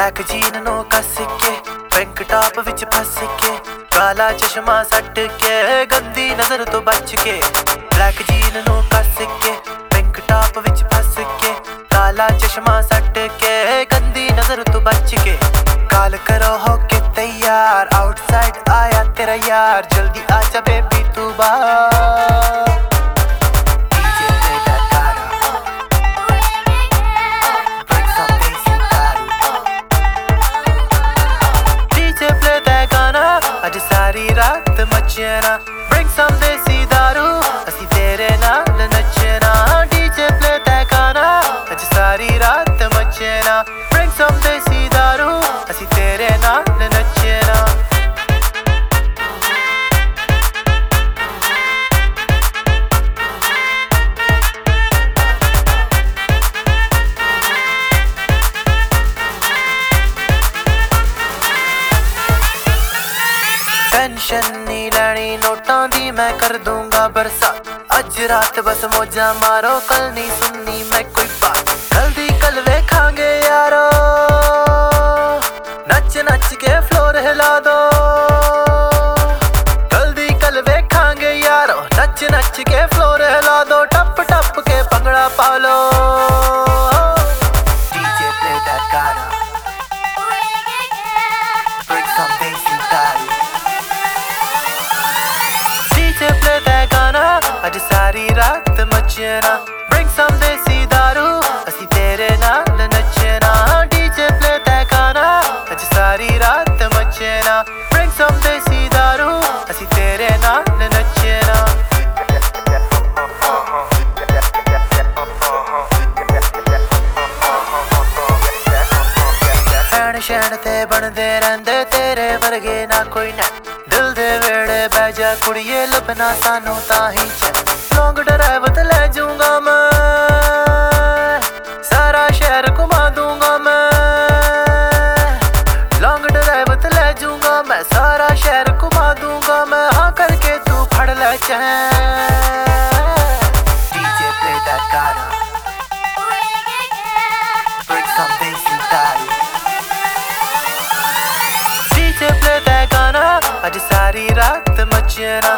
Black jean ਨੂੰ ਕੱਸ ਕੇ pink top ਵਿੱਚ ਫਸ ਕੇ ਕਾਲਾ ਚਸ਼ਮਾ ਸੱਟ ਕੇ, ਗੰਦੀ ਨਜ਼ਰ ਤੋਂ ਬਚ ਕੇ, ਬਲੈਕ ਜੀਨ ਨੂੰ ਕੱਸ ਕੇ ਪਿੰਕ ਟਾਪ ਵਿੱਚ ਫਸ ਕੇ, ਕਾਲਾ ਚਸ਼ਮਾ ਸੱਟ ਕੇ, ਗੰਦੀ ਨਜ਼ਰ ਤੋਂ ਬਚ ਕੇ, ਕਾਲ ਕਰੋ ਹੋ ਕੇ ਤਿਆਰ ਆਊਟਸਾਈਡ ਆਇਆ ਤੇਰਾ ਯਾਰ, ਜਲਦੀ ਆ ਜਾ ਬੇਬੀ ਤੂੰ ਬਾਹਰ। That Gaga. ਅੱਜ ਸਾਰੀ ਰਾਤ ਮਚਣਾ Bring ਟੈਨਸ਼ਨ ਨਹੀਂ ਲੈਣੀ, ਨੋਟਾਂ ਦੀ ਮੈਂ ਕਰ ਦੂੰਗਾ ਬਰਸਾ ਅੱਜ ਰਾਤ ਬਸ ਮੋਜਾਂ ਮਾਰੋ ਕੱਲ ਨਹੀਂ ਸੁਣਨੀ ਮੈਂ ਕੋਈ ਬਾਤ। ਕੱਲ ਦੀ ਕੱਲ ਵੇਖਾਂਗੇ ਯਾਰੋ। ਨੱਚ ਨੱਚ ਕੇ ਫਲੋਰ ਹਿਲਾ ਦੋ। ਰਾਤ ਮਚਣਾ Bring some ਦੇਸੀ ਦਾਰੂ ਅਸੀਂ ਤੇਰੇ ਨਾਲ ਨੱਚਣਾ, DJ play that Gaga ਅੱਜ ਸਾਰੀ ਰਾਤ ਮਚਣਾ Bring some ਦੇਸੀ ਦਾਰੂ ਅਸੀਂ ਤੇਰੇ ਨਾਲ ਨੱਚਣਾ। ਸ਼ੈਣ ਸ਼ੈਣ ਤੇ ਬਣਦੇ ਰਹਿੰਦੇ, ਤੇਰੇ ਵਰਗੇ ਨਾ ਕੋਈ ਨਾ। ਦਿਲ ਦੇ ਵੇੜੇ ਬਹਿ ਜਾ, ਕੁੜੀਏ, ਲੱਭਣਾ ਸਾਨੂੰ ਤਾਂ ਹੀ ਚੈਨ लॉन्ग ड्राइव पे ले जाऊँगा मैं। सारा शहर घुमा दूँगा मैं। लॉन्ग ड्राइव पे ले जाऊँगा मैं, सारा शहर घुमा दूँगा मैं। हाँ करके तू फड़ ले डीजे प्ले सारी रात मचेना